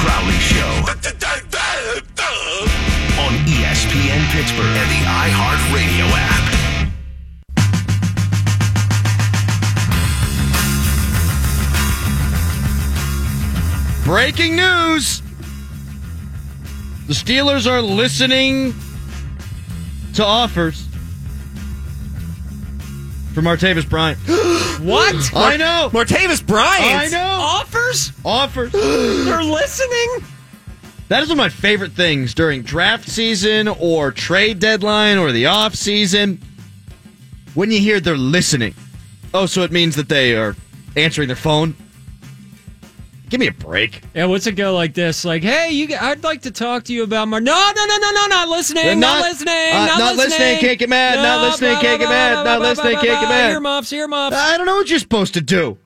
Crowley Show. on ESPN Pittsburgh and the iHeartRadio app. Breaking news! The Steelers are listening to offers for Martavis Bryant. What? I know. Martavis Bryant. I know. Offers? Offers. They're listening? That is one of my favorite things during draft season or trade deadline or the off season. When you hear they're listening. Oh, so it means that they are answering their phone. Give me a break. Yeah, what's it go like this? Like, hey, you, I'd like to talk to you about Mar. No, no, no, no, no, not listening. They're not, not- listening. uh, not, not listening, can't get mad, not listening, blah, can't blah, get mad, blah, not blah, listening, blah, can't get blah, mad. Earmuffs, earmuffs. I don't know what you're supposed to do.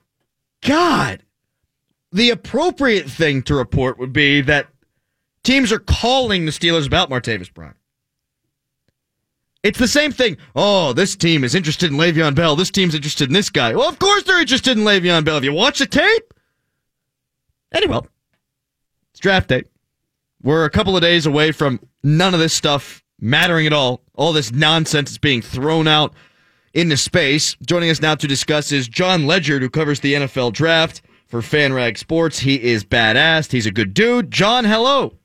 God. The appropriate thing to report would be that teams are calling the Steelers about Martavis Bryant. It's the same thing. Oh, this team is interested in Le'Veon Bell. This team's interested in this guy. Well, of course they're interested in Le'Veon Bell. Have you watched the tape? Anyway, it's draft day. We're a couple of days away from none of this stuff mattering at all. All this nonsense is being thrown out into space. Joining us now to discuss is John Ledyard, who covers the NFL draft for FanRag Sports. He is badass. He's a good dude. John, hello.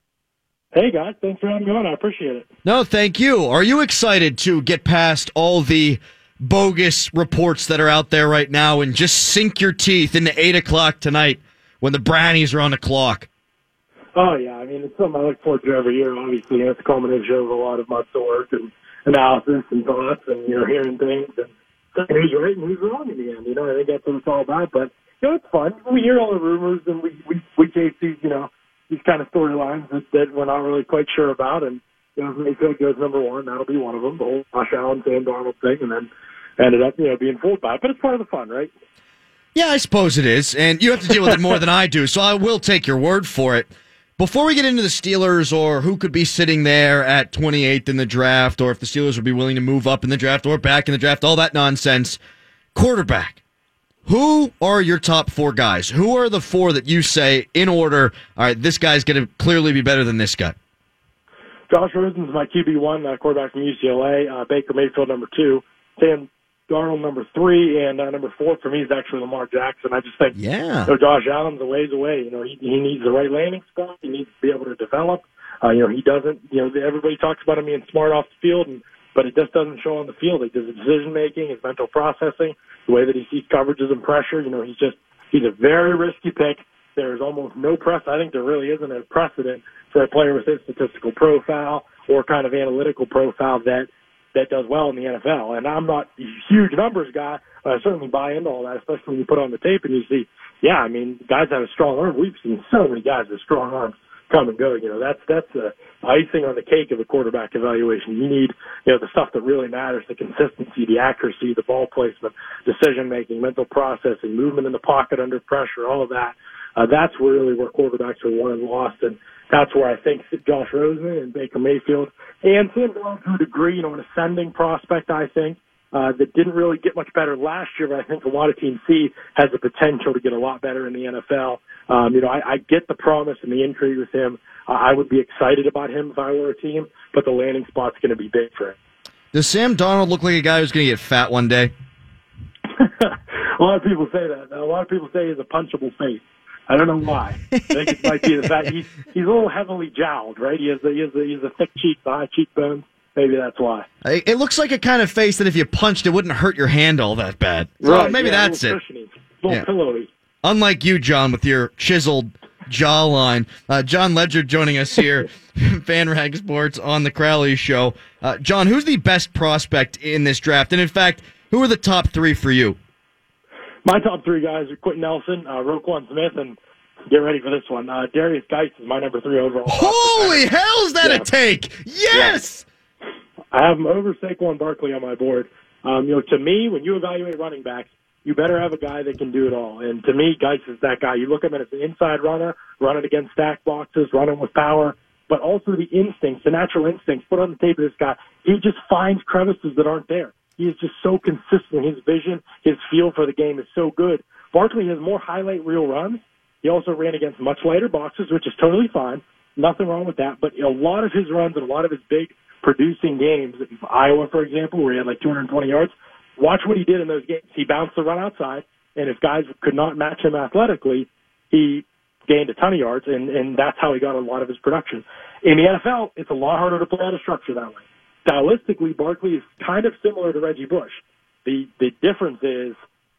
Hey guys, thanks for having me on. I appreciate it. No, thank you. Are you excited to get past all the bogus reports that are out there right now and just sink your teeth into 8 o'clock tonight when the brownies are on the clock? Oh yeah, I mean it's something I look forward to every year. Obviously, it's a culmination of a lot of months of work and analysis and thoughts, and you know hearing things and who's right and who's wrong in the end. You know, I think that's what it's all about. But you know, it's fun. We hear all the rumors and we we we chase these you know these kind of storylines that, that we're not really quite sure about. And you know, if Mayfield goes number one, that'll be one of them. The whole Josh Allen, Sam Darnold thing, and then ended up you know being fooled by it. But it's part of the fun, right? Yeah, I suppose it is. And you have to deal with it more than I do, so I will take your word for it. Before we get into the Steelers or who could be sitting there at 28th in the draft, or if the Steelers would be willing to move up in the draft or back in the draft, all that nonsense, quarterback. Who are your top four guys? Who are the four that you say in order? All right, this guy's going to clearly be better than this guy. Josh Rosen's my QB one uh, quarterback from UCLA. Uh, Baker Mayfield number two. Sam Darnold number three, and uh, number four for me is actually Lamar Jackson. I just think Yeah. you know, Josh Allen's a ways away. You know, he, he needs the right landing spot. He needs to be able to develop. Uh, you know, he doesn't. You know, everybody talks about him being smart off the field, and but it just doesn't show on the field. Like his decision making, his mental processing, the way that he sees coverages and pressure. You know, he's just he's a very risky pick. There's almost no press. I think there really isn't a precedent for a player with his statistical profile or kind of analytical profile that that does well in the NFL. And I'm not a huge numbers guy, but I certainly buy into all that, especially when you put on the tape and you see, yeah, I mean, guys have a strong arm. We've seen so many guys with strong arms come and go. You know, that's that's the icing on the cake of a quarterback evaluation. You need, you know, the stuff that really matters: the consistency, the accuracy, the ball placement, decision making, mental processing, movement in the pocket under pressure, all of that. Uh, that's really where quarterbacks are won and lost, and that's where I think Josh Rosen and Baker Mayfield and Sam Darnold to a degree, you know, an ascending prospect. I think uh, that didn't really get much better last year, but I think a lot of teams see has the potential to get a lot better in the NFL. Um, you know, I, I get the promise and the intrigue with him. Uh, I would be excited about him if I were a team, but the landing spot's going to be big for him. Does Sam Darnold look like a guy who's going to get fat one day? a lot of people say that. A lot of people say he's a punchable face. I don't know why. I think it might be the fact he's he's a little heavily jowled, right? He has a, he has a, he has a thick cheek, the high cheekbones. Maybe that's why. It looks like a kind of face that if you punched, it wouldn't hurt your hand all that bad. So Right, maybe yeah, that's it. Cushiony, Yeah. pillowy. Unlike you, John, with your chiseled jawline. Uh, John Ledyard joining us here, Fan Rag Sports on the Crowley Show. Uh, John, who's the best prospect in this draft? And in fact, who are the top three for you? My top three guys are Quenton Nelson, uh, Roquan Smith, and get ready for this one. Uh, Derrius Guice is my number three overall. Holy hell's that Yeah. a take? Yes! I have him over Saquon Barkley on my board. Um, you know, to me, when you evaluate running backs, you better have a guy that can do it all. And to me, Guice is that guy. You look at him as an inside runner, running against stack boxes, running with power, but also the instincts, the natural instincts. Put on the tape of this guy. He just finds crevices that aren't there. He is just so consistent. His vision, his feel for the game is so good. Barkley has more highlight reel runs, He also ran against much lighter boxes, which is totally fine. Nothing wrong with that. But a lot of his runs and a lot of his big producing games, Iowa, for example, where he had like 220 yards, watch what he did in those games. He bounced the run outside, and if guys could not match him athletically, he gained a ton of yards, and, and that's how he got a lot of his production. In the NFL, it's a lot harder to play out of structure that way. Stylistically, Barkley is kind of similar to Reggie Bush. The the difference is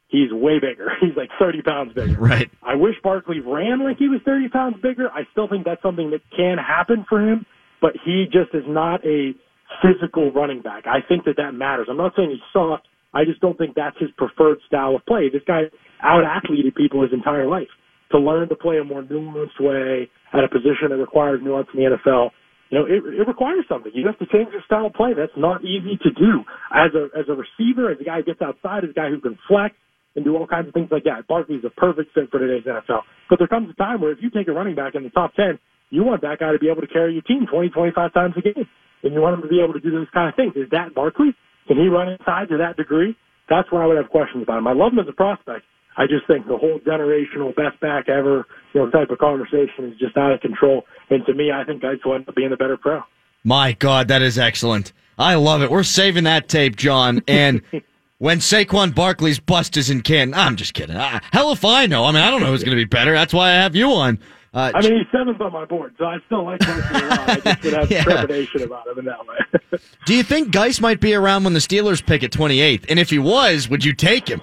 he's way bigger. He's like 30 pounds bigger. Right. I wish Barkley ran like he was 30 pounds bigger. I still think that's something that can happen for him, but he just is not a physical running back. I think that that matters. I'm not saying he's soft. I just don't think that's his preferred style of play. This guy out athleted people his entire life. To learn to play a more nuanced way at a position that requires nuance in the NFL, you know, it, it requires something. You have to change your style of play. That's not easy to do. As a as a receiver, as a guy who gets outside, as a guy who can flex and do all kinds of things like that, Barkley's a perfect fit for today's NFL. But there comes a time where if you take a running back in the top ten, you want that guy to be able to carry your team 20, 25 times a game, and you want him to be able to do those kind of things. Is that Barkley? Can he run inside to that degree? That's where I would have questions about him. I love him as a prospect. I just think the whole generational best back ever, you know, type of conversation is just out of control. And to me, I think Guice will end up being the better pro. My God, that is excellent. I love it. We're saving that tape, John. And when Saquon Barkley's bust is in Canton, I'm just kidding. Uh, hell if I know. I mean, I don't know who's going to be better. That's why I have you on. Uh, I mean, he's seventh on my board, so I still like Barkley a lot. I just would have Yeah. trepidation about him in that way. do you think Guice might be around when the Steelers pick at 28th? And if he was, would you take him?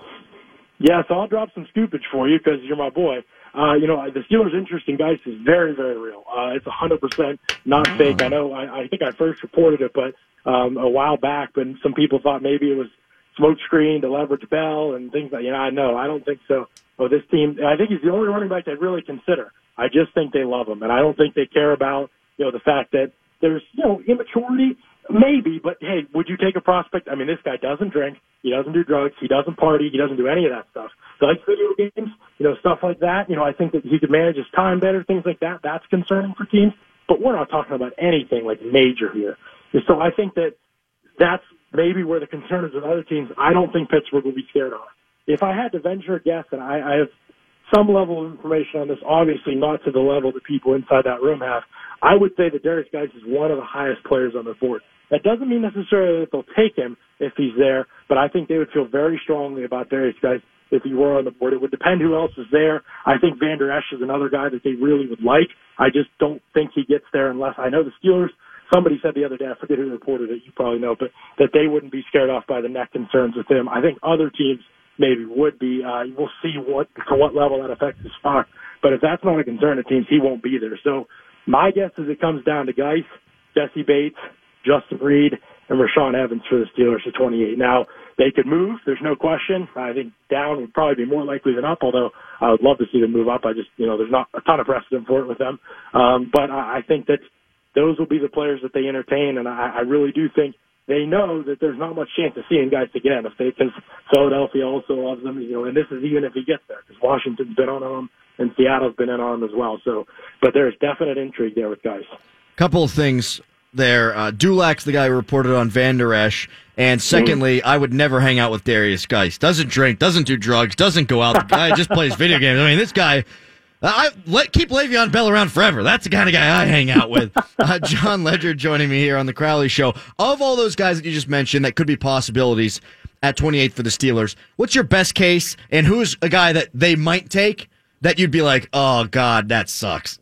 Yeah, so I'll drop some scoopage for you because you're my boy. Uh, you know, the Steelers' interest in Guice is very, very real. Uh, it's 100% not fake. I know, I, I think I first reported it, but um, a while back, but some people thought maybe it was smoke screen to leverage Bell and things like. You know, I know, I don't think so. Oh, this team, I think he's the only running back they really consider. I just think they love him, and I don't think they care about you know the fact that there's you know immaturity. Maybe, but hey, would you take a prospect? I mean, this guy doesn't drink. He doesn't do drugs. He doesn't party. He doesn't do any of that stuff. He likes video games, you know, stuff like that. You know, I think that he could manage his time better, things like that. That's concerning for teams. But we're not talking about anything like major here. So I think that that's maybe where the concern is with other teams. I don't think Pittsburgh will be scared off. If I had to venture a guess, and I, I have some level of information on this, obviously not to the level that people inside that room have, I would say that Derrius Guice is one of the highest players on the board. That doesn't mean necessarily that they'll take him if he's there, but I think they would feel very strongly about Derrius Guice if he were on the board. It would depend who else is there. I think Van Der Esch is another guy that they really would like. I just don't think he gets there unless I know the Steelers. Somebody said the other day, I forget who reported it, you probably know, but that they wouldn't be scared off by the neck concerns with him. I think other teams maybe would be. Uh, we'll see what to what level that affects his stock. But if that's not a concern to teams, he won't be there. So my guess is it comes down to Guice, Jessie Bates, Justin Reid, and Rashaan Evans for the Steelers at 28. Now they could move. There's no question. I think down would probably be more likely than up. Although I would love to see them move up. I just you know there's not a ton of precedent for it with them. Um, but I, I think that those will be the players that they entertain, and I, I really do think they know that there's not much chance of seeing guys again if they because Philadelphia also loves them, you know, and this is even if he gets there because Washington's been on him and Seattle's been in on him as well. So, but there's definite intrigue there with guys. Couple of things there. Uh, Dulac's the guy who reported on Van Der Esch. And secondly, I would never hang out with Derrius Guice. Doesn't drink, doesn't do drugs, doesn't go out. The guy just plays video games. I mean, this guy. I let keep Le'Veon Bell around forever. That's the kind of guy I hang out with. Uh, John Ledyard joining me here on the Crowley Show. Of all those guys that you just mentioned that could be possibilities at 28 for the Steelers, what's your best case, and who's a guy that they might take that you'd be like, oh God, that sucks.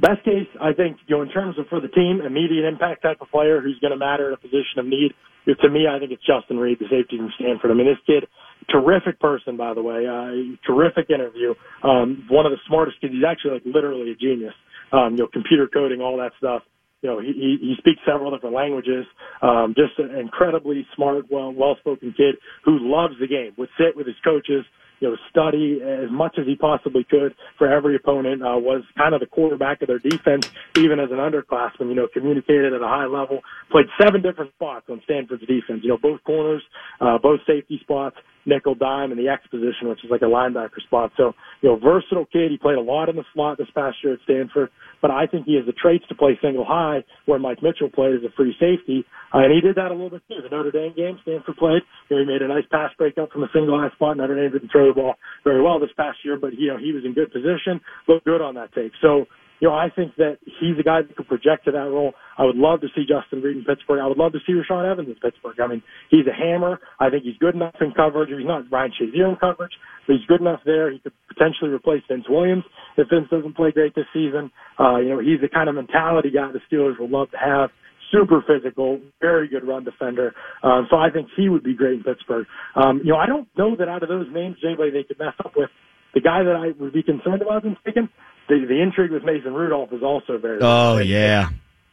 Best case, I think, you know, in terms of for the team, immediate impact type of player who's going to matter in a position of need. To me, I think it's Justin Reid, the safety from Stanford. I mean, this kid, terrific person, by the way, uh, terrific interview. Um, one of the smartest kids. He's actually like literally a genius. Um, you know, computer coding, all that stuff. You know, he, he, he speaks several different languages. Um, just an incredibly smart, well, well-spoken kid who loves the game. Would sit with his coaches, you know, study as much as he possibly could for every opponent, uh, was kind of the quarterback of their defense, even as an underclassman, you know, communicated at a high level, played seven different spots on Stanford's defense, you know, both corners, uh, both safety spots, nickel dime and the X position, which is like a linebacker spot. So, you know, versatile kid. He played a lot in the slot this past year at Stanford, but I think he has the traits to play single high where Mike Mitchell played as a free safety. Uh, and he did that a little bit too. The Notre Dame game, Stanford played. You know, he made a nice pass breakup from a single high spot. Notre Dame didn't throw the ball very well this past year, but you know, he was in good position, looked good on that tape. So, you know, I think that he's a guy that could project to that role. I would love to see Justin Reid in Pittsburgh. I would love to see Rashaan Evans in Pittsburgh. I mean, he's a hammer. I think he's good enough in coverage. He's not Ryan Shazier in coverage, but he's good enough there. He could potentially replace Vince Williams if Vince doesn't play great this season. Uh, you know, he's the kind of mentality guy the Steelers would love to have. Super physical, very good run defender. Um, so I think he would be great in Pittsburgh. Um, you know, I don't know that out of those names, anybody they could mess up with. The guy that I would be concerned about in taking the the intrigue with Mason Rudolph is also very. Oh yeah.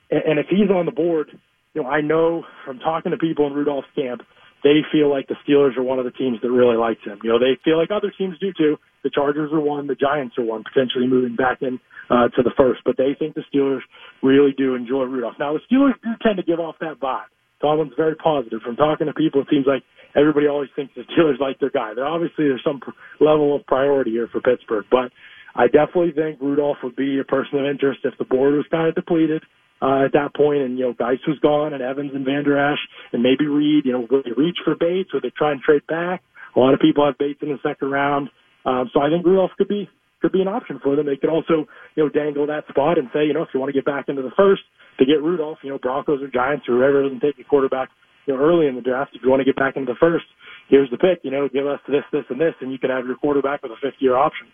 And, and if he's on the board, you know, I know from talking to people in Rudolph's camp, they feel like the Steelers are one of the teams that really likes him. You know, they feel like other teams do too. The Chargers are one, the Giants are one, potentially moving back in uh, to the first. But they think the Steelers really do enjoy Rudolph. Now the Steelers do tend to give off that vibe. Tomlin's very positive. From talking to people, it seems like everybody always thinks the Steelers like their guy. There obviously there's some level of priority here for Pittsburgh, but I definitely think Rudolph would be a person of interest if the board was kind of depleted uh, at that point, and you know Guice was gone, and Evans and Vander Esch, and maybe Reid. You know, will they reach for Bates? Or they try and trade back? A lot of people have Bates in the second round, um, so I think Rudolph could be could be an option for them. They could also you know dangle that spot and say, you know, if you want to get back into the first to get Rudolph, you know, Broncos or Giants or whoever doesn't take a quarterback, you know, early in the draft, if you want to get back into the first, here's the pick. You know, give us this, this, and this, and you can have your quarterback with a fifth year option.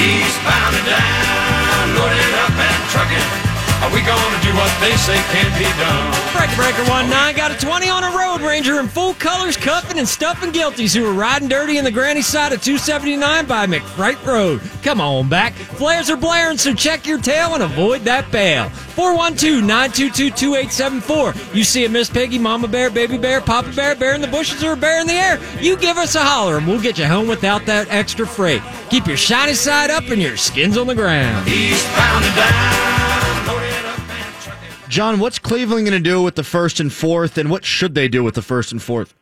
Eastbound and down, loaded up and trucking. Are we gonna do what they say can't be done? Breaker Breaker 1 9 got a 20 on a Road Ranger in full colors, cuffing and stuffing guilties who are riding dirty in the granny side of 279 by McKnight Road. Come on back. Flares are blaring, so check your tail and avoid that bail. 412 922 2874. You see a Miss Piggy, Mama Bear, Baby Bear, Papa Bear, Bear in the bushes, or a bear in the air, you give us a holler and we'll get you home without that extra freight. Keep your shiny side up and your skins on the ground. Eastbound and down, John, what's Cleveland going to do with the first and fourth, and what should they do with the first and fourth?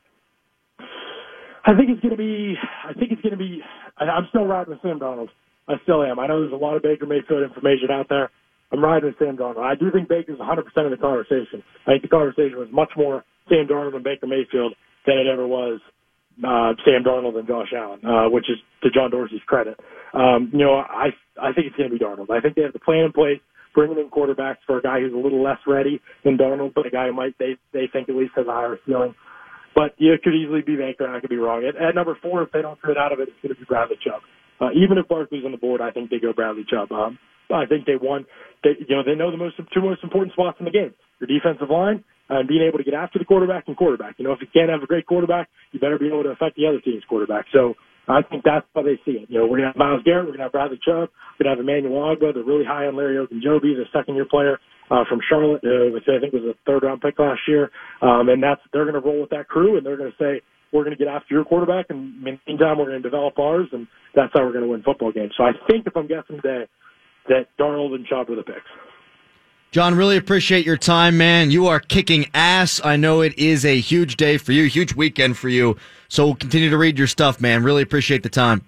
I think it's going to be. I think it's going to be. I'm still riding with Sam Darnold. I still am. I know there's a lot of Baker Mayfield information out there. I'm riding with Sam Darnold. I do think Baker's 100% of the conversation. I think the conversation was much more Sam Darnold and Baker Mayfield than it ever was uh, Sam Darnold and Josh Allen, uh, which is to John Dorsey's credit. Um, you know, I I think it's going to be Darnold. I think they have the plan in place, bringing in quarterbacks for a guy who's a little less ready than Darnold, but a guy who might they they think at least has a higher ceiling. But yeah, it could easily be Baker, and I could be wrong. At, at number four, if they don't trade out of it, it's going to be Bradley Chubb. Uh, even if Barkley's on the board, I think they go Bradley Chubb. Um, I think they won. They, you know, they know the most two most important spots in the game: your defensive line and being able to get after the quarterback and quarterback. You know, if you can't have a great quarterback, you better be able to affect the other team's quarterback. So I think that's how they see it. You know, we're gonna have Myles Garrett, we're gonna have Bradley Chubb, we're gonna have Emmanuel Ogbah. They're really high on Larry Ogunjobi, the second year player uh, from Charlotte, uh, which I think was a third round pick last year. Um, and that's they're gonna roll with that crew, and they're gonna say we're going to get after your quarterback, and meantime, we're going to develop ours, and that's how we're going to win football games. So I think, if I'm guessing today, that Darnold and Chubb are the picks. John, really appreciate your time, man. You are kicking ass. I know it is a huge day for you, huge weekend for you. So we'll continue to read your stuff, man. Really appreciate the time.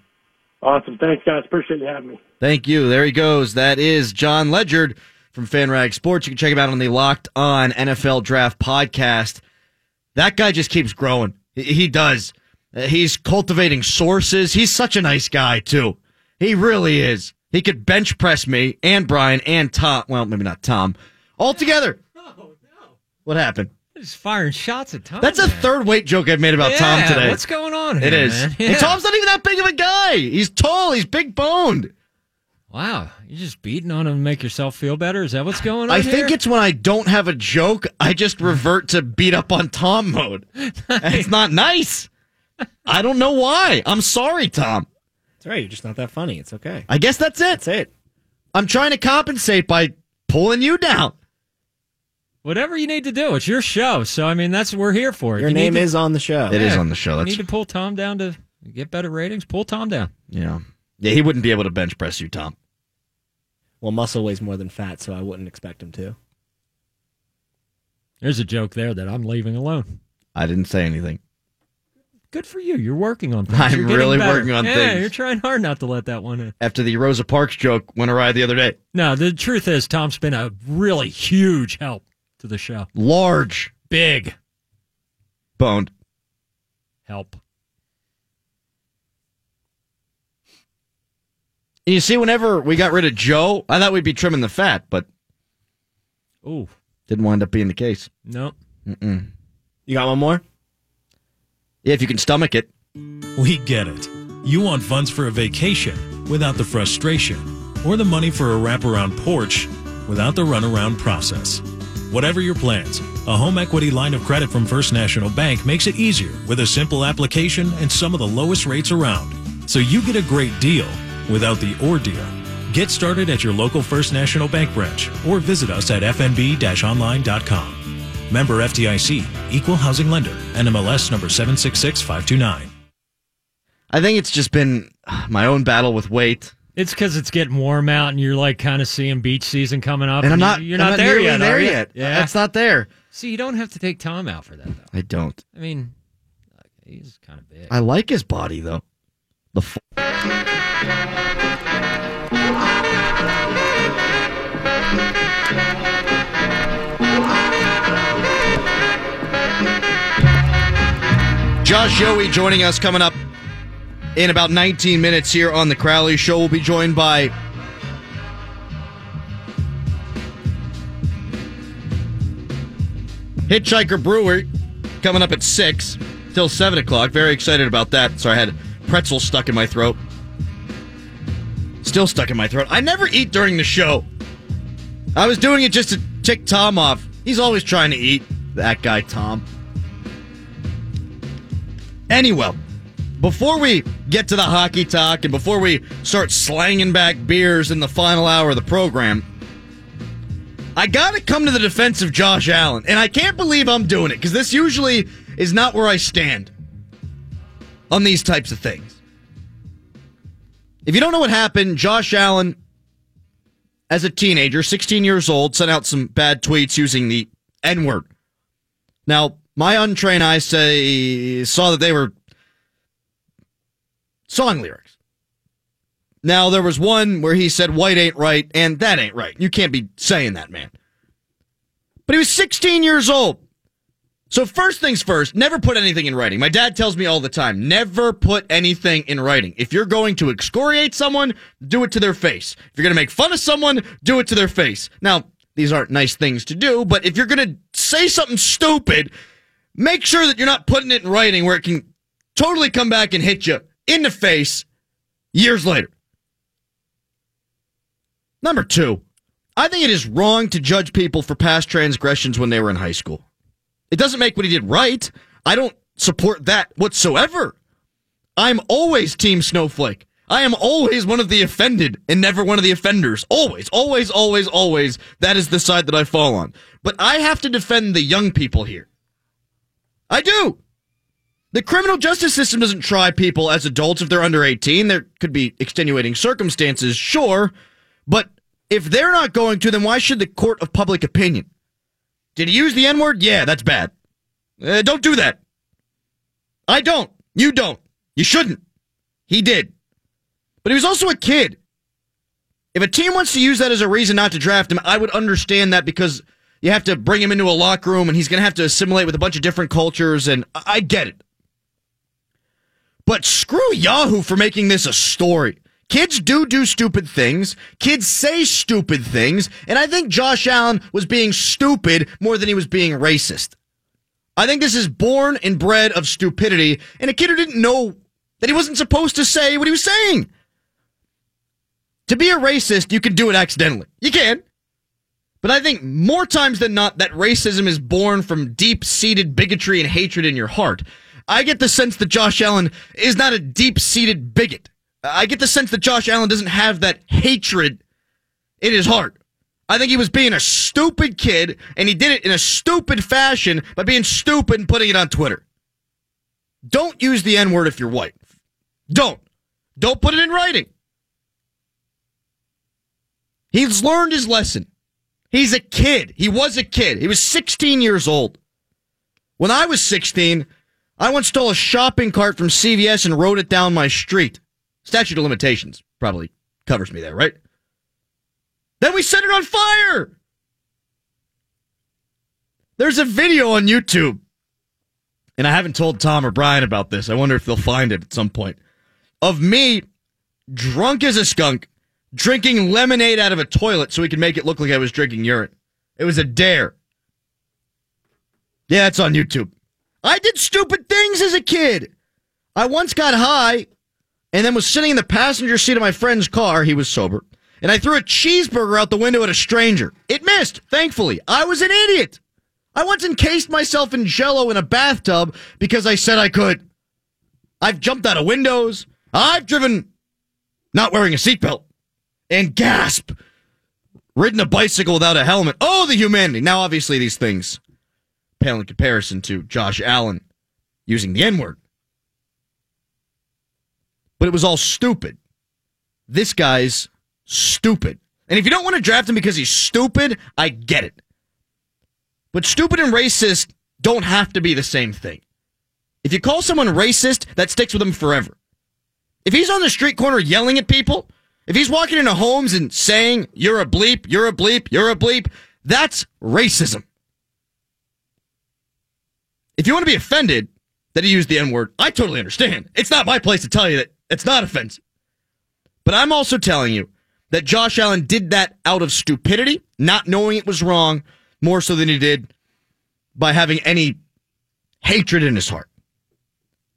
Awesome. Thanks, guys. Appreciate you having me. Thank you. There he goes. That is John Ledyard from FanRag Sports. You can check him out on the Locked On NFL Draft podcast. That guy just keeps growing. He- does. He's cultivating sources. He's such a nice guy, too. He really is. He could bench press me and Brian and Tom. Well, maybe not Tom. All together. Oh, no. What happened? Just firing shots at Tom. That's a man. third weight joke I've made about Tom today. What's going on here? It is. man? And Tom's not even that big of a guy. He's tall. He's big boned. Wow, you're just beating on him to make yourself feel better. Is that what's going on? I think it's when I don't have a joke, I just revert to beat up on Tom mode. It's not nice. I don't know why. I'm sorry, Tom. That's right. You're just not that funny. It's okay. I guess that's it. That's it. I'm trying to compensate by pulling you down. whatever you need to do. It's your show, so I mean that's what we're here for. Your you name to- is on the show. It is Yeah, on the show. You need to pull Tom down to get better ratings. Pull Tom down. yeah. Yeah, he wouldn't be able to bench press you, Tom. Well, muscle weighs more than fat, so I wouldn't expect him to. There's a joke there that I'm leaving alone. I didn't say anything. Good for you. You're working on things. I'm You're really better. working on things. yeah, things. you're trying hard not to let that one in. After the Rosa Parks joke went awry the other day. No, the truth is, Tom's been a really huge help to the show. Large Big boned. help. And you see, whenever we got rid of Joe, I thought we'd be trimming the fat, but Ooh, didn't wind up being the case. no. You got one more? If you can stomach it. We get it. You want funds for a vacation without the frustration, or the money for a wraparound porch without the runaround process. Whatever your plans, a home equity line of credit from First National Bank makes it easier with a simple application and some of the lowest rates around. So you get a great deal without the ordeal. Get started at your local First National Bank branch or visit us at fnb-online.com. Member FDIC, Equal Housing Lender, NMLS number 766529. I think it's just been my own battle with weight. It's because it's getting warm out and you're like kind of seeing beach season coming up. And I'm not, You're I'm not, there yet. there are you? yet. Yeah. That's not there. See, you don't have to take Tom out for that though. I don't. I mean, he's kind of big. I like his body, though. The f- Josh Yohe joining us coming up in about 19 minutes here on the Crowley Show. We'll be joined by Hitchhiker Brewer coming up at 6 till 7 o'clock. Very excited about that. Sorry, I had pretzel stuck in my throat. Still stuck in my throat. I never eat during the show. I was doing it just to tick Tom off. He's always trying to eat. That guy, Tom. Anyway, before we get to the hockey talk and before we start slanging back beers in the final hour of the program, I got to come to the defense of Josh Allen. And I can't believe I'm doing it because this usually is not where I stand on these types of things. If you don't know what happened, Josh Allen, as a teenager, 16 years old, sent out some bad tweets using the N word. Now, my untrained eyes say saw that they were song lyrics. Now there was one where he said white ain't right, and that ain't right. You can't be saying that, man. But he was 16 years old. So first things first, never put anything in writing. My dad tells me all the time, never put anything in writing. If you're going to excoriate someone, do it to their face. If you're going to make fun of someone, do it to their face. Now, these aren't nice things to do, but if you're going to say something stupid, make sure that you're not putting it in writing where it can totally come back and hit you in the face years later. Number two, I think it is wrong to judge people for past transgressions when they were in high school. It doesn't make what he did right. I don't support that whatsoever. I'm always Team Snowflake. I am always one of the offended and never one of the offenders. Always, always, always, always. That is the side that I fall on. But I have to defend the young people here. I do. The criminal justice system doesn't try people as adults if they're under 18. There could be extenuating circumstances, sure. But if they're not going to, then why should the court of public opinion? Did he use the N word? Yeah, that's bad. Uh, don't do that. I don't. You don't. You shouldn't. He did. But he was also a kid. If a team wants to use that as a reason not to draft him, I would understand that because you have to bring him into a locker room and he's going to have to assimilate with a bunch of different cultures, and I get it. But screw Yahoo for making this a story. Kids do do stupid things. Kids say stupid things. And I think Josh Allen was being stupid more than he was being racist. I think this is born and bred of stupidity and a kid who didn't know that he wasn't supposed to say what he was saying. To be a racist, you can do it accidentally. You can. But I think more times than not, that racism is born from deep seated bigotry and hatred in your heart. I get the sense that Josh Allen is not a deep seated bigot. I get the sense that Josh Allen doesn't have that hatred in his heart. I think he was being a stupid kid, and he did it in a stupid fashion by being stupid and putting it on Twitter. Don't use the N word if you're white. Don't. Don't put it in writing. He's learned his lesson. He's a kid. He was a kid. He was 16 years old. When I was 16, I once stole a shopping cart from CVS and rode it down my street. Statute of limitations probably covers me there, right? Then we set it on fire. There's a video on YouTube, and I haven't told Tom or Brian about this. I wonder if they'll find it at some point. Of me, drunk as a skunk, drinking lemonade out of a toilet so he could make it look like I was drinking urine. It was a dare. Yeah, it's on YouTube. I did stupid things as a kid. I once got high and then was sitting in the passenger seat of my friend's car. He was sober. And I threw a cheeseburger out the window at a stranger. It missed, thankfully. I was an idiot. I once encased myself in jello in a bathtub because I said I could. I've jumped out of windows. I've driven not wearing a seatbelt and gasp, ridden a bicycle without a helmet. Oh, the humanity. Now, obviously, these things pale in comparison to Josh Allen using the N word. But it was all stupid. This guy's stupid. And if you don't want to draft him because he's stupid, I get it. But stupid and racist don't have to be the same thing. If you call someone racist, that sticks with them forever. If he's on the street corner yelling at people, if he's walking into homes and saying, you're a bleep, you're a bleep, you're a bleep, that's racism. If you want to be offended that he used the N word, I totally understand. It's not my place to tell you that it's not offensive. But I'm also telling you that Josh Allen did that out of stupidity, not knowing it was wrong, more so than he did by having any hatred in his heart.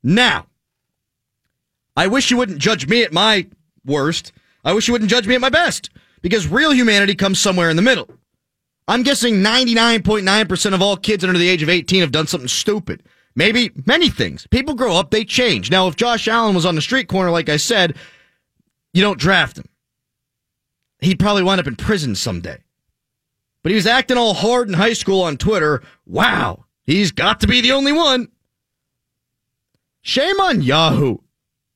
Now, I wish you wouldn't judge me at my worst. I wish you wouldn't judge me at my best because real humanity comes somewhere in the middle. I'm guessing 99.9% of all kids under the age of 18 have done something stupid. Maybe many things. People grow up, they change. Now, if Josh Allen was on the street corner, like I said, you don't draft him. He'd probably wind up in prison someday. But he was acting all hard in high school on Twitter. Wow, he's got to be the only one. Shame on Yahoo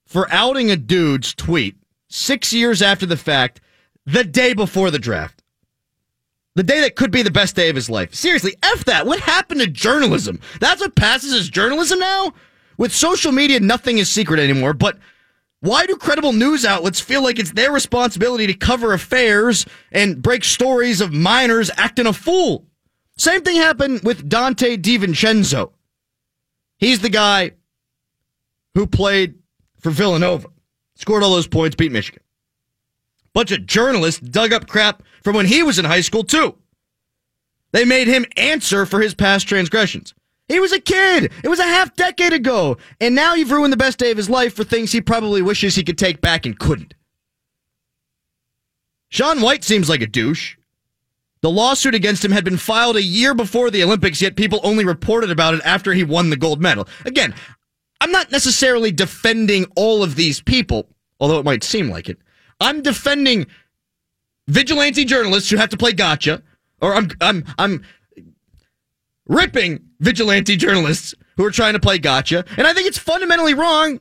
for outing a dude's tweet six years after the fact, the day before the draft. The day that could be the best day of his life. Seriously, F that. What happened to journalism? That's what passes as journalism now? With social media, nothing is secret anymore, but why do credible news outlets feel like it's their responsibility to cover affairs and break stories of minors acting a fool? Same thing happened with Donte DiVincenzo. He's the guy who played for Villanova, scored all those points, beat Michigan. Bunch of journalists dug up crap from when he was in high school, too. They made him answer for his past transgressions. He was a kid. It was a half decade ago. And now you've ruined the best day of his life for things he probably wishes he could take back and couldn't. Shaun White seems like a douche. The lawsuit against him had been filed a year before the Olympics, yet people only reported about it after he won the gold medal. Again, I'm not necessarily defending all of these people, although it might seem like it. I'm defending vigilante journalists who have to play gotcha, or I'm I'm I'm ripping vigilante journalists who are trying to play gotcha. And I think it's fundamentally wrong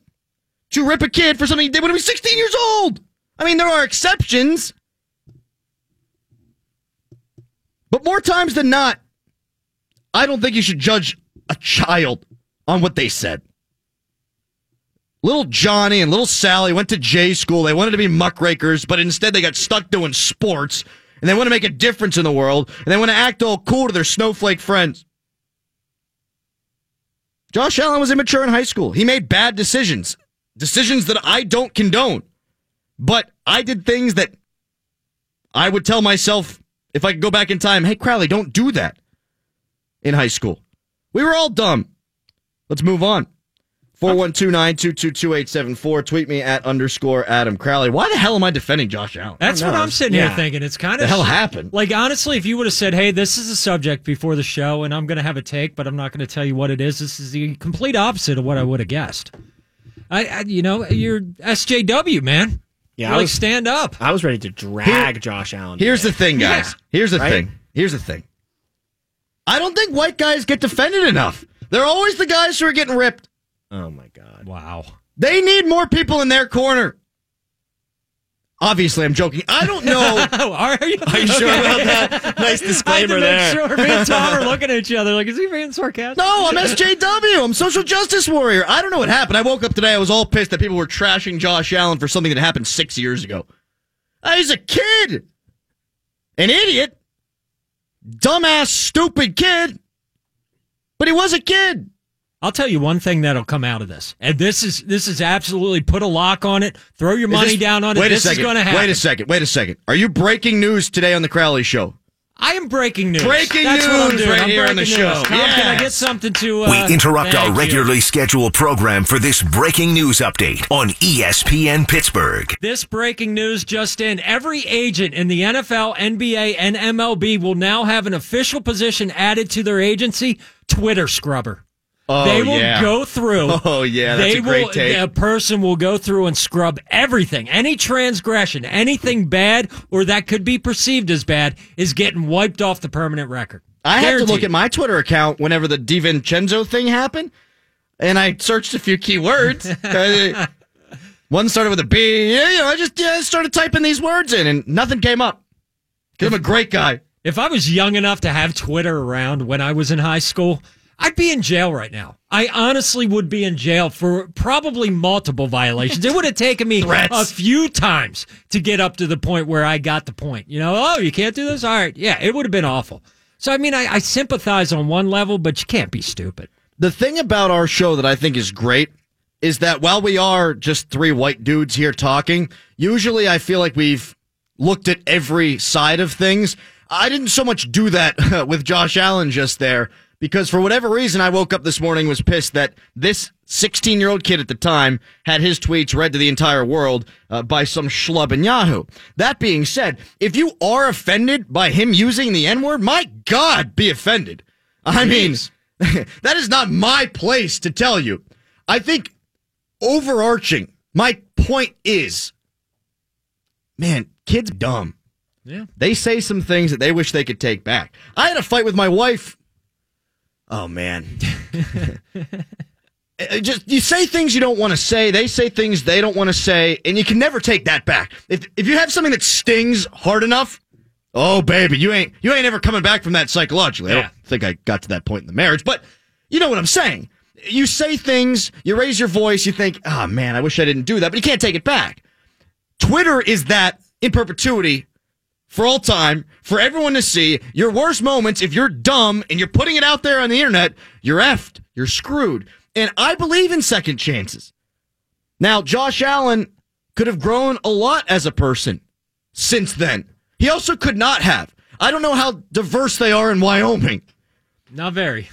to rip a kid for something he did when he was 16 years old. I mean, there are exceptions. But more times than not, I don't think you should judge a child on what they said. Little Johnny and little Sally went to J school. They wanted to be muckrakers, but instead they got stuck doing sports. And they want to make a difference in the world. And they want to act all cool to their snowflake friends. Josh Allen was immature in high school. He made bad decisions, decisions that I don't condone. But I did things that I would tell myself if I could go back in time, hey, Crowley, don't do that in high school. We were all dumb. Let's move on. 412-922-2874. Tweet me at underscore Adam Crowley. Why the hell am I defending Josh Allen? That's what I'm sitting Yeah. here thinking. It's kind The of hell happened? Like honestly, if you would have said, "Hey, this is a subject before the show, and I'm going to have a take, but I'm not going to tell you what it is," this is the complete opposite of what I would have guessed. I, I you know, you're SJW man. Yeah, You're I like was- stand up. I was ready to drag Josh Allen. Here's the thing, guys. Here's the Right? thing. Here's the thing. I don't think white guys get defended enough. They're always the guys who are getting ripped. Oh my god. Wow. They need more people in their corner. Obviously, I'm joking. I don't know. Oh, are you? Are you sure about that? Nice I had disclaimer to make there. sure me and Tom are looking at each other like, is he being sarcastic? No, I'm SJW. I'm social justice warrior. I don't know what happened. I woke up today. I was all pissed that people were trashing Josh Allen for something that happened six years ago. Uh, He's a kid, an idiot, dumbass, stupid kid. But he was a kid. I'll tell you one thing that'll come out of this, and this is this is absolutely put a lock on it. Throw your Is money this- down on it. Wait this a second. is going to happen. Wait a second. Wait a second. Are you breaking news today on the Crowley Show? I am breaking news. Breaking That's what I'm news doing. right I'm here on the breaking show. news. Tom, can I get something to? Uh, We interrupt thank our you. regularly scheduled program for this breaking news update on ESPN Pittsburgh. This breaking news just in. Every agent in the NFL, NBA, and MLB will now have an official position added to their agency Twitter scrubber. Oh, they will yeah. go through. Oh, yeah, that's they a great will, take. A person will go through and scrub everything. Any transgression, anything bad or that could be perceived as bad is getting wiped off the permanent record. I had to look at my Twitter account whenever the DiVincenzo thing happened, and I searched a few keywords. Uh, One started with a B. Yeah, you know, I just yeah, started typing these words in, and nothing came up. 'Cause I'm a great guy. If I was young enough to have Twitter around when I was in high school, I'd be in jail right now. I honestly would be in jail for probably multiple violations. It would have taken me Threats. a few times to get up to the point where I got the point. You know, oh, you can't do this? All right. Yeah, it would have been awful. So, I mean, I, I sympathize on one level, but you can't be stupid. The thing about our show that I think is great is that while we are just three white dudes here talking, usually I feel like we've looked at every side of things. I didn't so much do that with Josh Allen just there because for whatever reason I woke up this morning was pissed that this 16 year old kid at the time had his tweets read to the entire world uh, by some schlub in Yahoo. That being said, if you are offended by him using the N word, my God, be offended. I mean, that is not my place to tell you. I think overarching, my point is, man, kids dumb. Yeah. They say some things that they wish they could take back. I had a fight with my wife. Oh man. Uh, Just you say things you don't want to say. They say things they don't want to say, and you can never take that back. If if you have something that stings hard enough, oh baby, you ain't you ain't ever coming back from that psychologically. I don't think I got to that point in the marriage, but you know what I'm saying. You say things, you raise your voice, you think, oh man, I wish I didn't do that, but you can't take it back. Twitter is that in perpetuity for all time, for everyone to see. Your worst moments, if you're dumb and you're putting it out there on the internet, you're effed. You're screwed. And I believe in second chances. Now, Josh Allen could have grown a lot as a person since then. He also could not have. I don't know how diverse they are in Wyoming, Not very.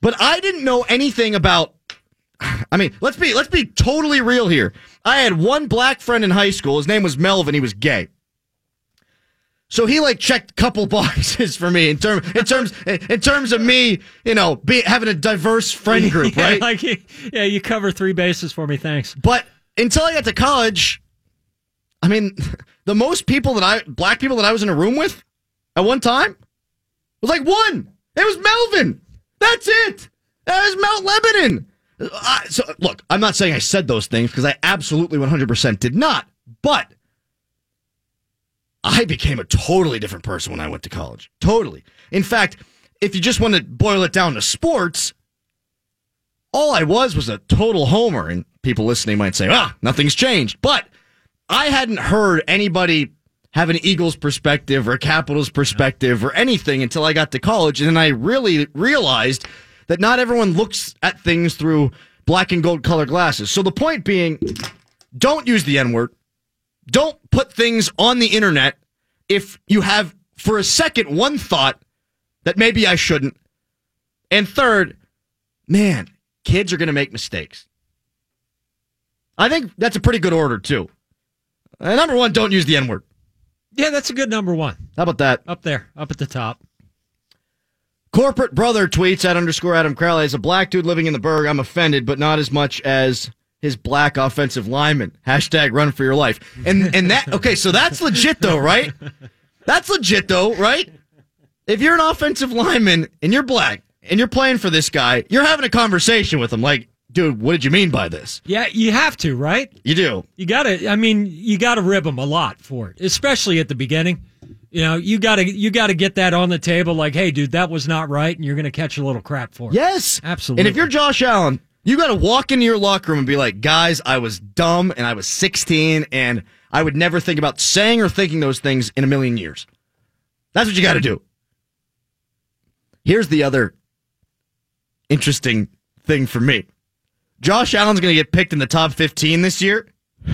but I didn't know anything about I mean, let's be let's be totally real here. I had one black friend in high school. His name was Melvin. He was gay. So he like checked a couple boxes for me in term in terms in terms of me, you know, be, having a diverse friend group, Yeah, right? Like, yeah, you cover three bases for me. Thanks. But until I got to college, I mean, the most people that I black people that I was in a room with at one time was like one. It was Melvin. That's it. That was Mount Lebanon. I, so look, I'm not saying I said those things because I absolutely 100% did not. But I became a totally different person when I went to college. Totally. In fact, if you just want to boil it down to sports, all I was was a total homer. And people listening might say, ah, nothing's changed. But I hadn't heard anybody have an Eagles perspective or a Capitals perspective or anything until I got to college. And then I really realized that not everyone looks at things through black and gold color glasses. So the point being, don't use the N word. Don't put things on the internet if you have, for a second, one thought that maybe I shouldn't. And third, man, kids are going to make mistakes. I think that's a pretty good order, too. Uh, number one, don't use the N word. Yeah, that's a good number one. How about that? Up there, up at the top. Corporate brother tweets at underscore Adam Crowley as a black dude living in the Burgh. I'm offended, but not as much as his black offensive lineman. Hashtag run for your life. And and that okay, so that's legit though, right? That's legit though, right? If you're an offensive lineman and you're black and you're playing for this guy, you're having a conversation with him. Like, dude, what did you mean by this? Yeah, you have to, right? You do. You got to. I mean, you got to rib him a lot for it, especially at the beginning. You know, you got to you got to get that on the table. Like, hey, dude, that was not right, and you're going to catch a little crap for it. Yes, Absolutely. And if you're Josh Allen, you got to walk into your locker room and be like, guys, I was dumb and I was 16 and I would never think about saying or thinking those things in a million years. That's what you got to do. Here's the other interesting thing for me. Josh Allen's going to get picked in the top 15 this year.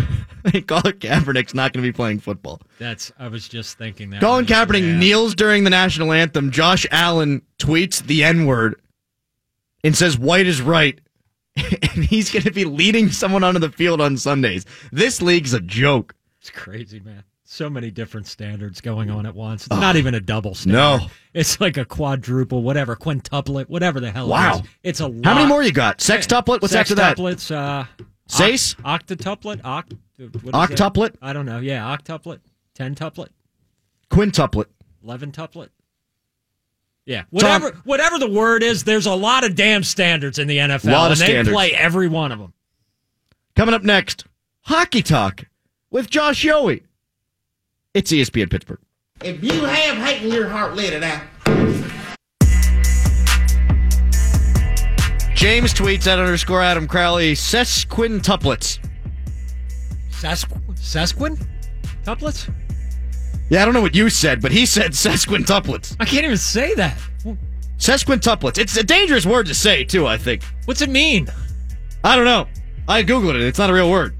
Colin Kaepernick's not going to be playing football. That's. I was just thinking that. Colin. Kaepernick Yeah. kneels during the national anthem. Josh Allen tweets the N word and says white is right. and he's going to be leading someone onto the field on Sundays. This league's a joke. It's crazy, man. So many different standards going on at once. It's not even a double standard. No. It's like a quadruple, whatever, quintuplet, whatever the hell Wow. it is. It's a lot. How many more you got? Sextuplet? What's after that? Sextuplets, uh, Sace? oct-? Oct- what is that? Octuplet? I don't know. Yeah, octuplet. Tentuplet. Quintuplet. Eleven tuplet. Yeah, whatever whatever the word is, there's a lot of damn standards in the NFL, Lot and of they standards. play every one of them. Coming up next, Hockey Talk with Josh Yohe. It's ESPN Pittsburgh. If you have hate in your heart, let it out. James tweets at underscore Adam Crowley, sesquintuplets. Sesqu- sesquin tuplets? Yeah, I don't know what you said, but he said sesquintuplets. I can't even say that. Sesquintuplets. It's a dangerous word to say, too, I think. What's it mean? I don't know. I Googled it. It's not a real word.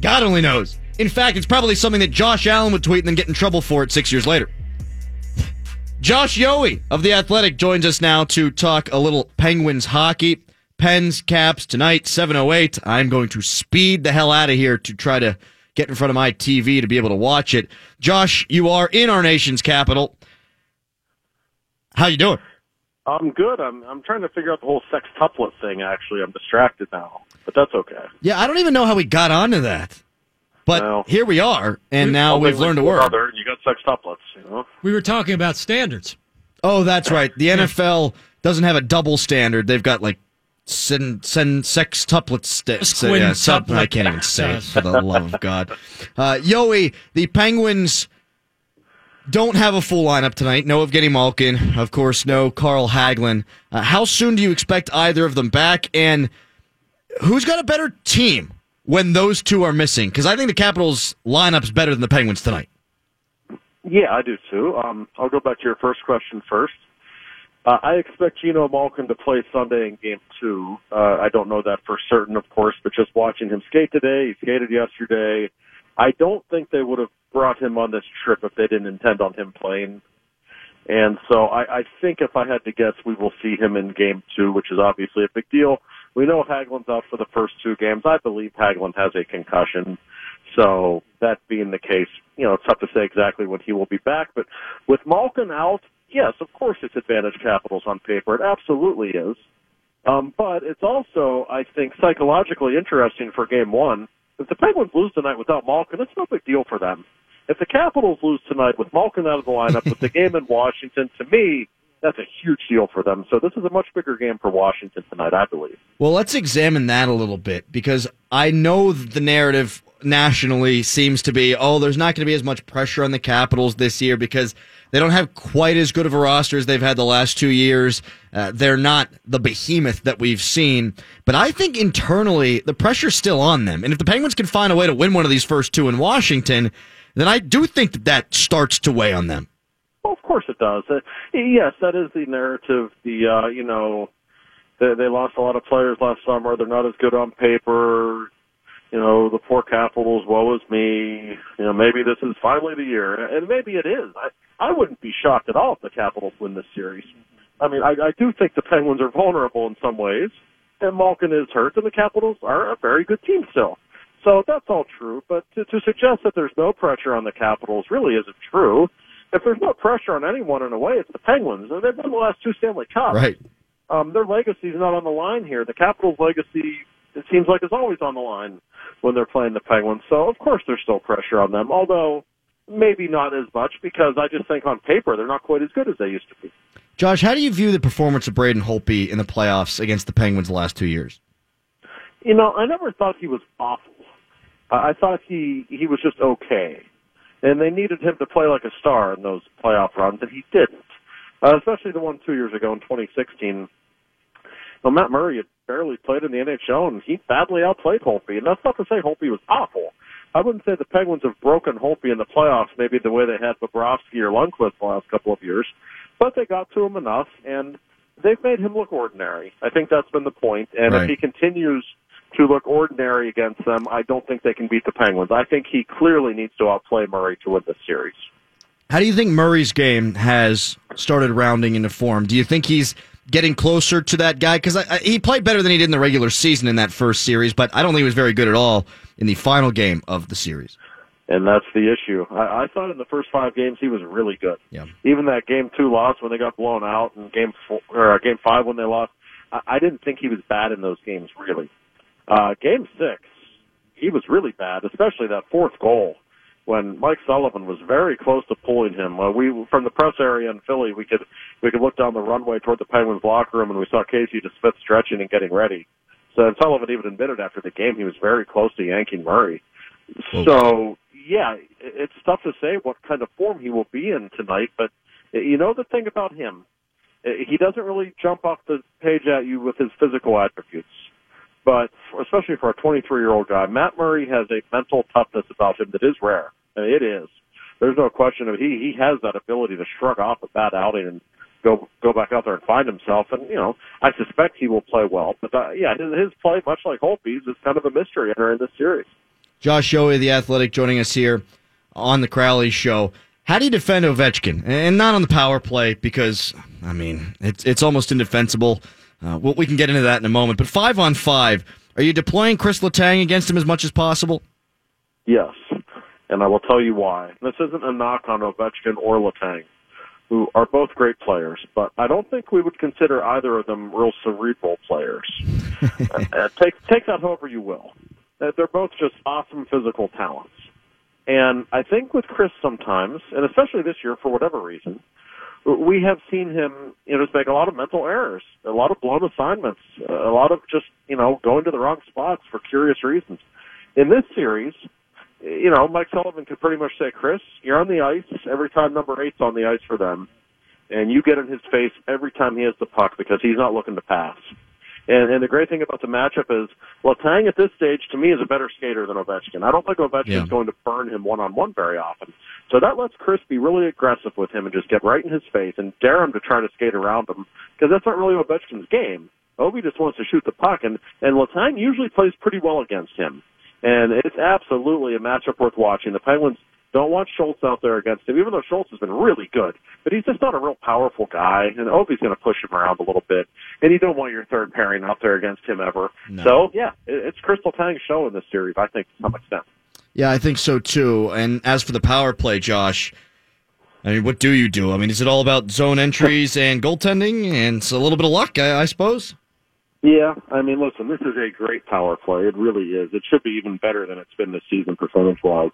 God only knows. In fact, it's probably something that Josh Allen would tweet and then get in trouble for it six years later. Josh Yohe of The Athletic joins us now to talk a little Penguins hockey. Pens, Caps, tonight, 7.08. I'm going to speed the hell out of here to try to get in front of my TV to be able to watch it. Josh, you are in our nation's capital. How you doing? I'm good. I'm I'm trying to figure out the whole sex sextuplet thing. Actually, I'm distracted now, but that's okay. Yeah, I don't even know how we got onto that. But Well. here we are, and now we've learned a with word. Other, you got sextuplets. You know. We were talking about standards. Oh, that's right. The NFL doesn't have a double standard. They've got like sen, sen, sextuplets. St- so, yeah, sub- I can't even say it, for the love of God. Uh, Yoey, the Penguins don't have a full lineup tonight. No Evgeny Malkin. Of course, no Carl Hagelin. Uh, how soon do you expect either of them back? And who's got a better team when those two are missing? Because I think the Capitals' lineup's better than the Penguins tonight. Yeah, I do too. Um, I'll go back to your first question first. Uh, I expect Gino Malkin to play Sunday in Game Two. Uh, I don't know that for certain, of course, but just watching him skate today, he skated yesterday. I don't think they would have brought him on this trip if they didn't intend on him playing. And so I, I think if I had to guess, we will see him in Game Two, which is obviously a big deal. We know Hagelin's out for the first two games. I believe Hagelin has a concussion. So that being the case, you know, it's tough to say exactly when he will be back. But with Malkin out, yes, of course it's advantage capitals on paper. It absolutely is. Um, but it's also, I think, psychologically interesting for game one. If the Penguins lose tonight without Malkin, it's no big deal for them. If the Capitals lose tonight with Malkin out of the lineup, with the game in Washington, to me, that's a huge deal for them. So this is a much bigger game for Washington tonight, I believe. Well, let's examine that a little bit because I know the narrative nationally seems to be, oh, there's not going to be as much pressure on the Capitals this year because they don't have quite as good of a roster as they've had the last two years. Uh, they're not the behemoth that we've seen. But I think internally, the pressure's still on them. And if the Penguins can find a way to win one of these first two in Washington, then I do think that that starts to weigh on them. Well, of course it does. Uh, yes, that is the narrative. The uh, you know, they, they lost a lot of players last summer. They're not as good on paper. You know, the poor Capitals. Woe is me. You know, maybe this is finally the year, and maybe it is. I I wouldn't be shocked at all if the Capitals win this series. I mean, I, I do think the Penguins are vulnerable in some ways, and Malkin is hurt, and the Capitals are a very good team still. So that's all true. But to, to suggest that there's no pressure on the Capitals really isn't true. If there's no pressure on anyone in a way, it's the Penguins. They've won the last two Stanley Cups. Right. Um, their legacy is not on the line here. The Capitals' legacy, it seems like, is always on the line when they're playing the Penguins. So of course there's still pressure on them, although maybe not as much because I just think on paper they're not quite as good as they used to be. Josh, how do you view the performance of Braden Holtby in the playoffs against the Penguins the last two years? You know, I never thought he was awful. I thought he he was just okay, and they needed him to play like a star in those playoff runs, and he didn't. Uh, especially the one two years ago in 2016. Well, Matt Murray had barely played in the NHL, and he badly outplayed Holtby. And that's not to say Holtby was awful. I wouldn't say the Penguins have broken Holtby in the playoffs, maybe the way they had Bobrovsky or Lundqvist the last couple of years, but they got to him enough, and they've made him look ordinary. I think that's been the point. And Right. if he continues to look ordinary against them, I don't think they can beat the Penguins. I think he clearly needs to outplay Murray to win this series. How do you think Murray's game has started rounding into form? Do you think he's getting closer to that guy? Because he played better than he did in the regular season in that first series, but I don't think he was very good at all in the final game of the series. And that's the issue. I, I thought in the first five games he was really good. Yeah. Even that game two loss when they got blown out, and game four, or uh, game five when they lost, I, I didn't think he was bad in those games really. Uh, game six, he was really bad, especially that fourth goal when Mike Sullivan was very close to pulling him. Uh, we from the press area in Philly, we could we could look down the runway toward the Penguins locker room, and we saw Casey DeSmith stretching and getting ready. So and Sullivan even admitted after the game he was very close to yanking Murray. So yeah, it's tough to say what kind of form he will be in tonight, but you know the thing about him, he doesn't really jump off the page at you with his physical attributes. But for, especially for a 23 year old guy, Matt Murray has a mental toughness about him that is rare. It is. There's no question of he he has that ability to shrug off a bad outing and go go back out there and find himself. And you know, I suspect he will play well. But uh, yeah, his, his play, much like Holtby's, is kind of a mystery entering this series. Josh Yohe, the athletic, joining us here on the Crowley Show. How do you defend Ovechkin? And not on the power play because, I mean, it's, it's almost indefensible. Uh, well, we can get into that in a moment. But five on five, are you deploying Chris Letang against him as much as possible? Yes, and I will tell you why. This isn't a knock on Ovechkin or Letang, who are both great players, but I don't think we would consider either of them real cerebral players. uh, uh, take take that however you will. Uh, they're both just awesome physical talents, and I think with Chris sometimes, and especially this year for whatever reason, we have seen him, you know, make a lot of mental errors, a lot of blown assignments, a lot of just, you know, going to the wrong spots for curious reasons. In this series, you know, Mike Sullivan could pretty much say, Chris, you're on the ice every time number eight's on the ice for them, and you get in his face every time he has the puck because he's not looking to pass. And, and the great thing about the matchup is, Letang at this stage to me is a better skater than Ovechkin. I don't think Ovechkin's Yeah. going to burn him one on one very often. So that lets Chris be really aggressive with him and just get right in his face and dare him to try to skate around him because that's not really Ovechkin's game. Ovi just wants to shoot the puck, and and Letang usually plays pretty well against him. And it's absolutely a matchup worth watching. The Penguins don't want Schultz out there against him, even though Schultz has been really good. But he's just not a real powerful guy, and Ovi's going to push him around a little bit. And you don't want your third pairing out there against him ever. So yeah, it's Chris Letang's show in this series, I think, to some extent. Yeah, I think so too. And as for the power play, Josh, I mean, what do you do? I mean, is it all about zone entries and goaltending and it's a little bit of luck, I, I suppose? Yeah, I mean, listen, this is a great power play. It really is. It should be even better than it's been this season percentage-wise.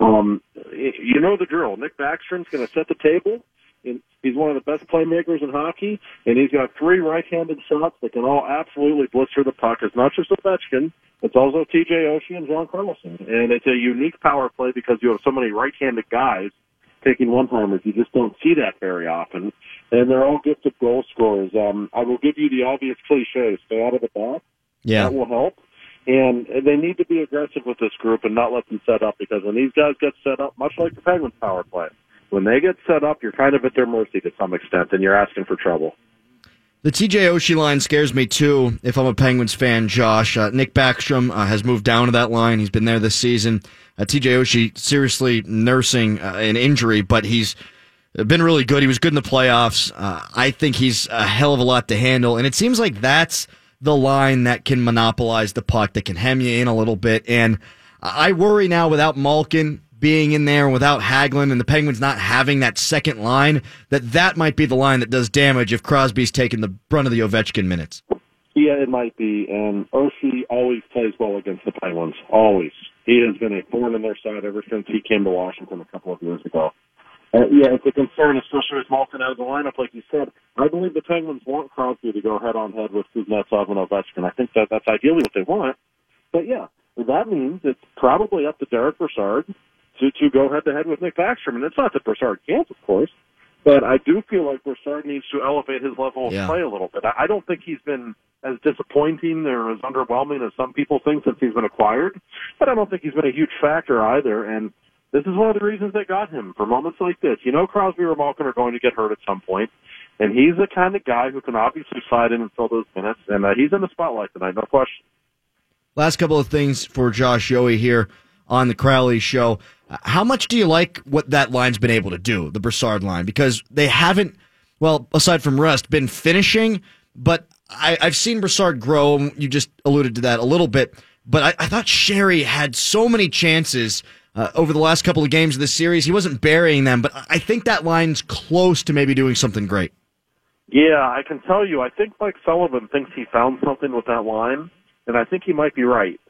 Um, you know the drill. Nick Backstrom's going to set the table. And he's one of the best playmakers in hockey, and he's got three right-handed shots that can all absolutely blister the puck. It's not just Ovechkin; it's also T.J. Oshie and John Carlson, and it's a unique power play because you have so many right-handed guys taking one-timers. You just don't see that very often, and they're all gifted goal scorers. Um, I will give you the obvious cliche: stay out of the box. Yeah. That will help. And they need to be aggressive with this group and not let them set up because when these guys get set up, much like the Penguins power play, when they get set up, you're kind of at their mercy to some extent and you're asking for trouble. The TJ Oshie line scares me too. If I'm a Penguins fan, Josh, uh, Nick Backstrom uh, has moved down to that line. He's been there this season. Uh, TJ Oshie seriously nursing uh, an injury, but he's been really good. He was good in the playoffs. Uh, I think he's a hell of a lot to handle, and it seems like that's the line that can monopolize the puck, that can hem you in a little bit. And I worry now without Malkin being in there, without Hagelin, and the Penguins not having that second line, that that might be the line that does damage if Crosby's taking the brunt of the Ovechkin minutes. Yeah, it might be. And Oshie always plays well against the Penguins. Always. He has been a thorn in their side ever since he came to Washington a couple of years ago. Uh, yeah, it's a concern, especially with Malkin out of the lineup, like you said. I believe the Penguins want Crosby to go head on head with Kuznetsov and Ovechkin. I think that that's ideally what they want. But yeah, that means it's probably up to Derek Brassard to to go head to head with Nick Backstrom, and it's not that Brassard can't, of course. But I do feel like Brassard needs to elevate his level of Yeah. play a little bit. I I don't think he's been as disappointing or as underwhelming as some people think since he's been acquired, but I don't think he's been a huge factor either. And this is one of the reasons they got him for moments like this. You know, Crosby or Malkin are going to get hurt at some point, and he's the kind of guy who can obviously slide in and fill those minutes. And uh, he's in the spotlight tonight, no question. Last couple of things for Josh Yohe here on the Crowley show. How much do you like what that line's been able to do, the Brassard line? Because they haven't, well, aside from Rust, been finishing, but I, I've seen Brassard grow. You just alluded to that a little bit, but I, I thought Sheary had so many chances uh, over the last couple of games of this series. He wasn't burying them, but I think that line's close to maybe doing something great. Yeah, I can tell you. I think Mike Sullivan thinks he found something with that line, and I think he might be right.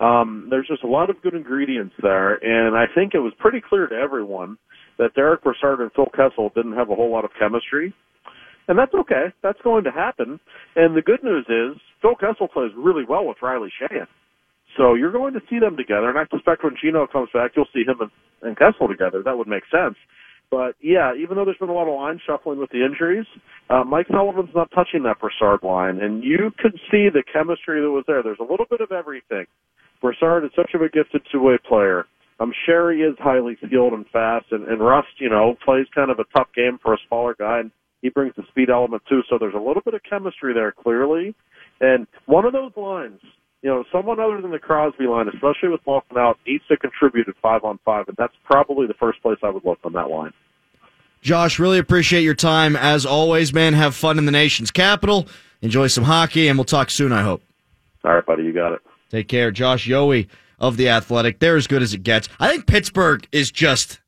Um, there's just a lot of good ingredients there, and I think it was pretty clear to everyone that Derek Brassard and Phil Kessel didn't have a whole lot of chemistry, and that's okay. That's going to happen. And the good news is Phil Kessel plays really well with Riley Sheahan. So you're going to see them together, and I suspect when Gino comes back, you'll see him and, and Kessel together. That would make sense. But yeah, even though there's been a lot of line shuffling with the injuries, uh, Mike Sullivan's not touching that Brassard line, and you could see the chemistry that was there. There's a little bit of everything. Brassard is such a gifted two-way player. Um, Sheary is highly skilled and fast, and, and Rust, you know, plays kind of a tough game for a smaller guy, and he brings the speed element too. So there's a little bit of chemistry there, clearly. And one of those lines, you know, someone other than the Crosby line, especially with Malkin out, needs to contribute at five on five, and that's probably the first place I would look on that line. Josh, really appreciate your time. As always, man, have fun in the nation's capital. Enjoy some hockey, and we'll talk soon, I hope. All right, buddy, you got it. Take care. Josh Yohe of The Athletic. They're as good as it gets. I think Pittsburgh is just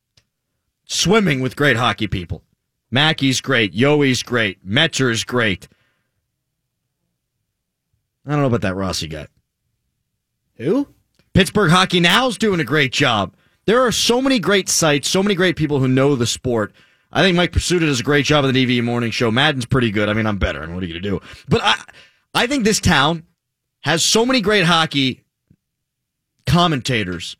swimming with great hockey people. Mackey's great. Yohe's great. Metzer's great. I don't know about that Rossi guy. Who? Pittsburgh Hockey Now's doing a great job. There are so many great sites, so many great people who know the sport. I think Mike Prisuta does a great job of the DVE morning show. Madden's pretty good. I mean, I'm better, and what are you going to do? But I, I think this town has so many great hockey commentators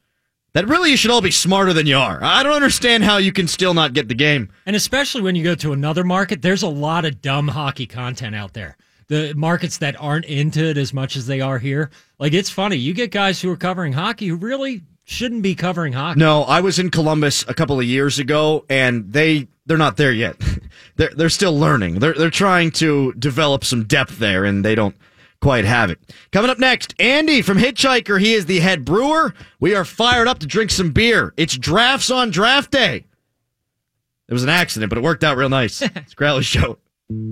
that really you should all be smarter than you are. I don't understand how you can still not get the game. And especially when you go to another market, there's a lot of dumb hockey content out there. The markets that aren't into it as much as they are here. Like it's funny, you get guys who are covering hockey who really shouldn't be covering hockey. No, I was in Columbus a couple of years ago, and they they're not there yet. they're they're still learning. They're they're trying to develop some depth there, and they don't quite have it. Coming up next, Andy from Hitchhiker. He is the head brewer. We are fired up to drink some beer. It's drafts on draft day. It was an accident, but it worked out real nice. It's Crowley Show.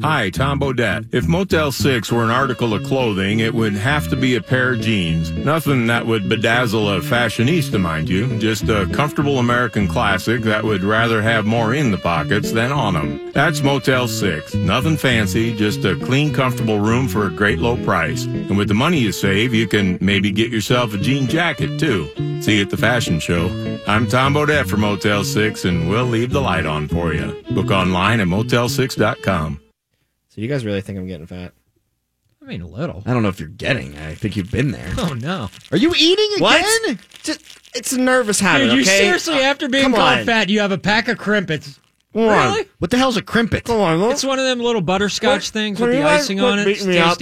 Hi, Tom Bodett. If Motel 6 were an article of clothing, it would have to be a pair of jeans. Nothing that would bedazzle a fashionista, mind you. Just a comfortable American classic that would rather have more in the pockets than on them. That's Motel 6. Nothing fancy, just a clean, comfortable room for a great low price. And with the money you save, you can maybe get yourself a jean jacket, too. See you at the fashion show. I'm Tom Bodett for Motel 6, and we'll leave the light on for you. Book online at motel6.com. So you guys really think I'm getting fat? I mean, a little. I don't know if you're getting. I think you've been there. Oh no! Are you eating again? What? Just, it's a nervous habit. Dude, you okay? seriously, uh, after being Come called on. fat, you have a pack of crimpets. Come on. Really? What the hell's a crimpet? Come on, look. It's one of them little butterscotch What- things can with the icing on it. beating me It's up? tasty.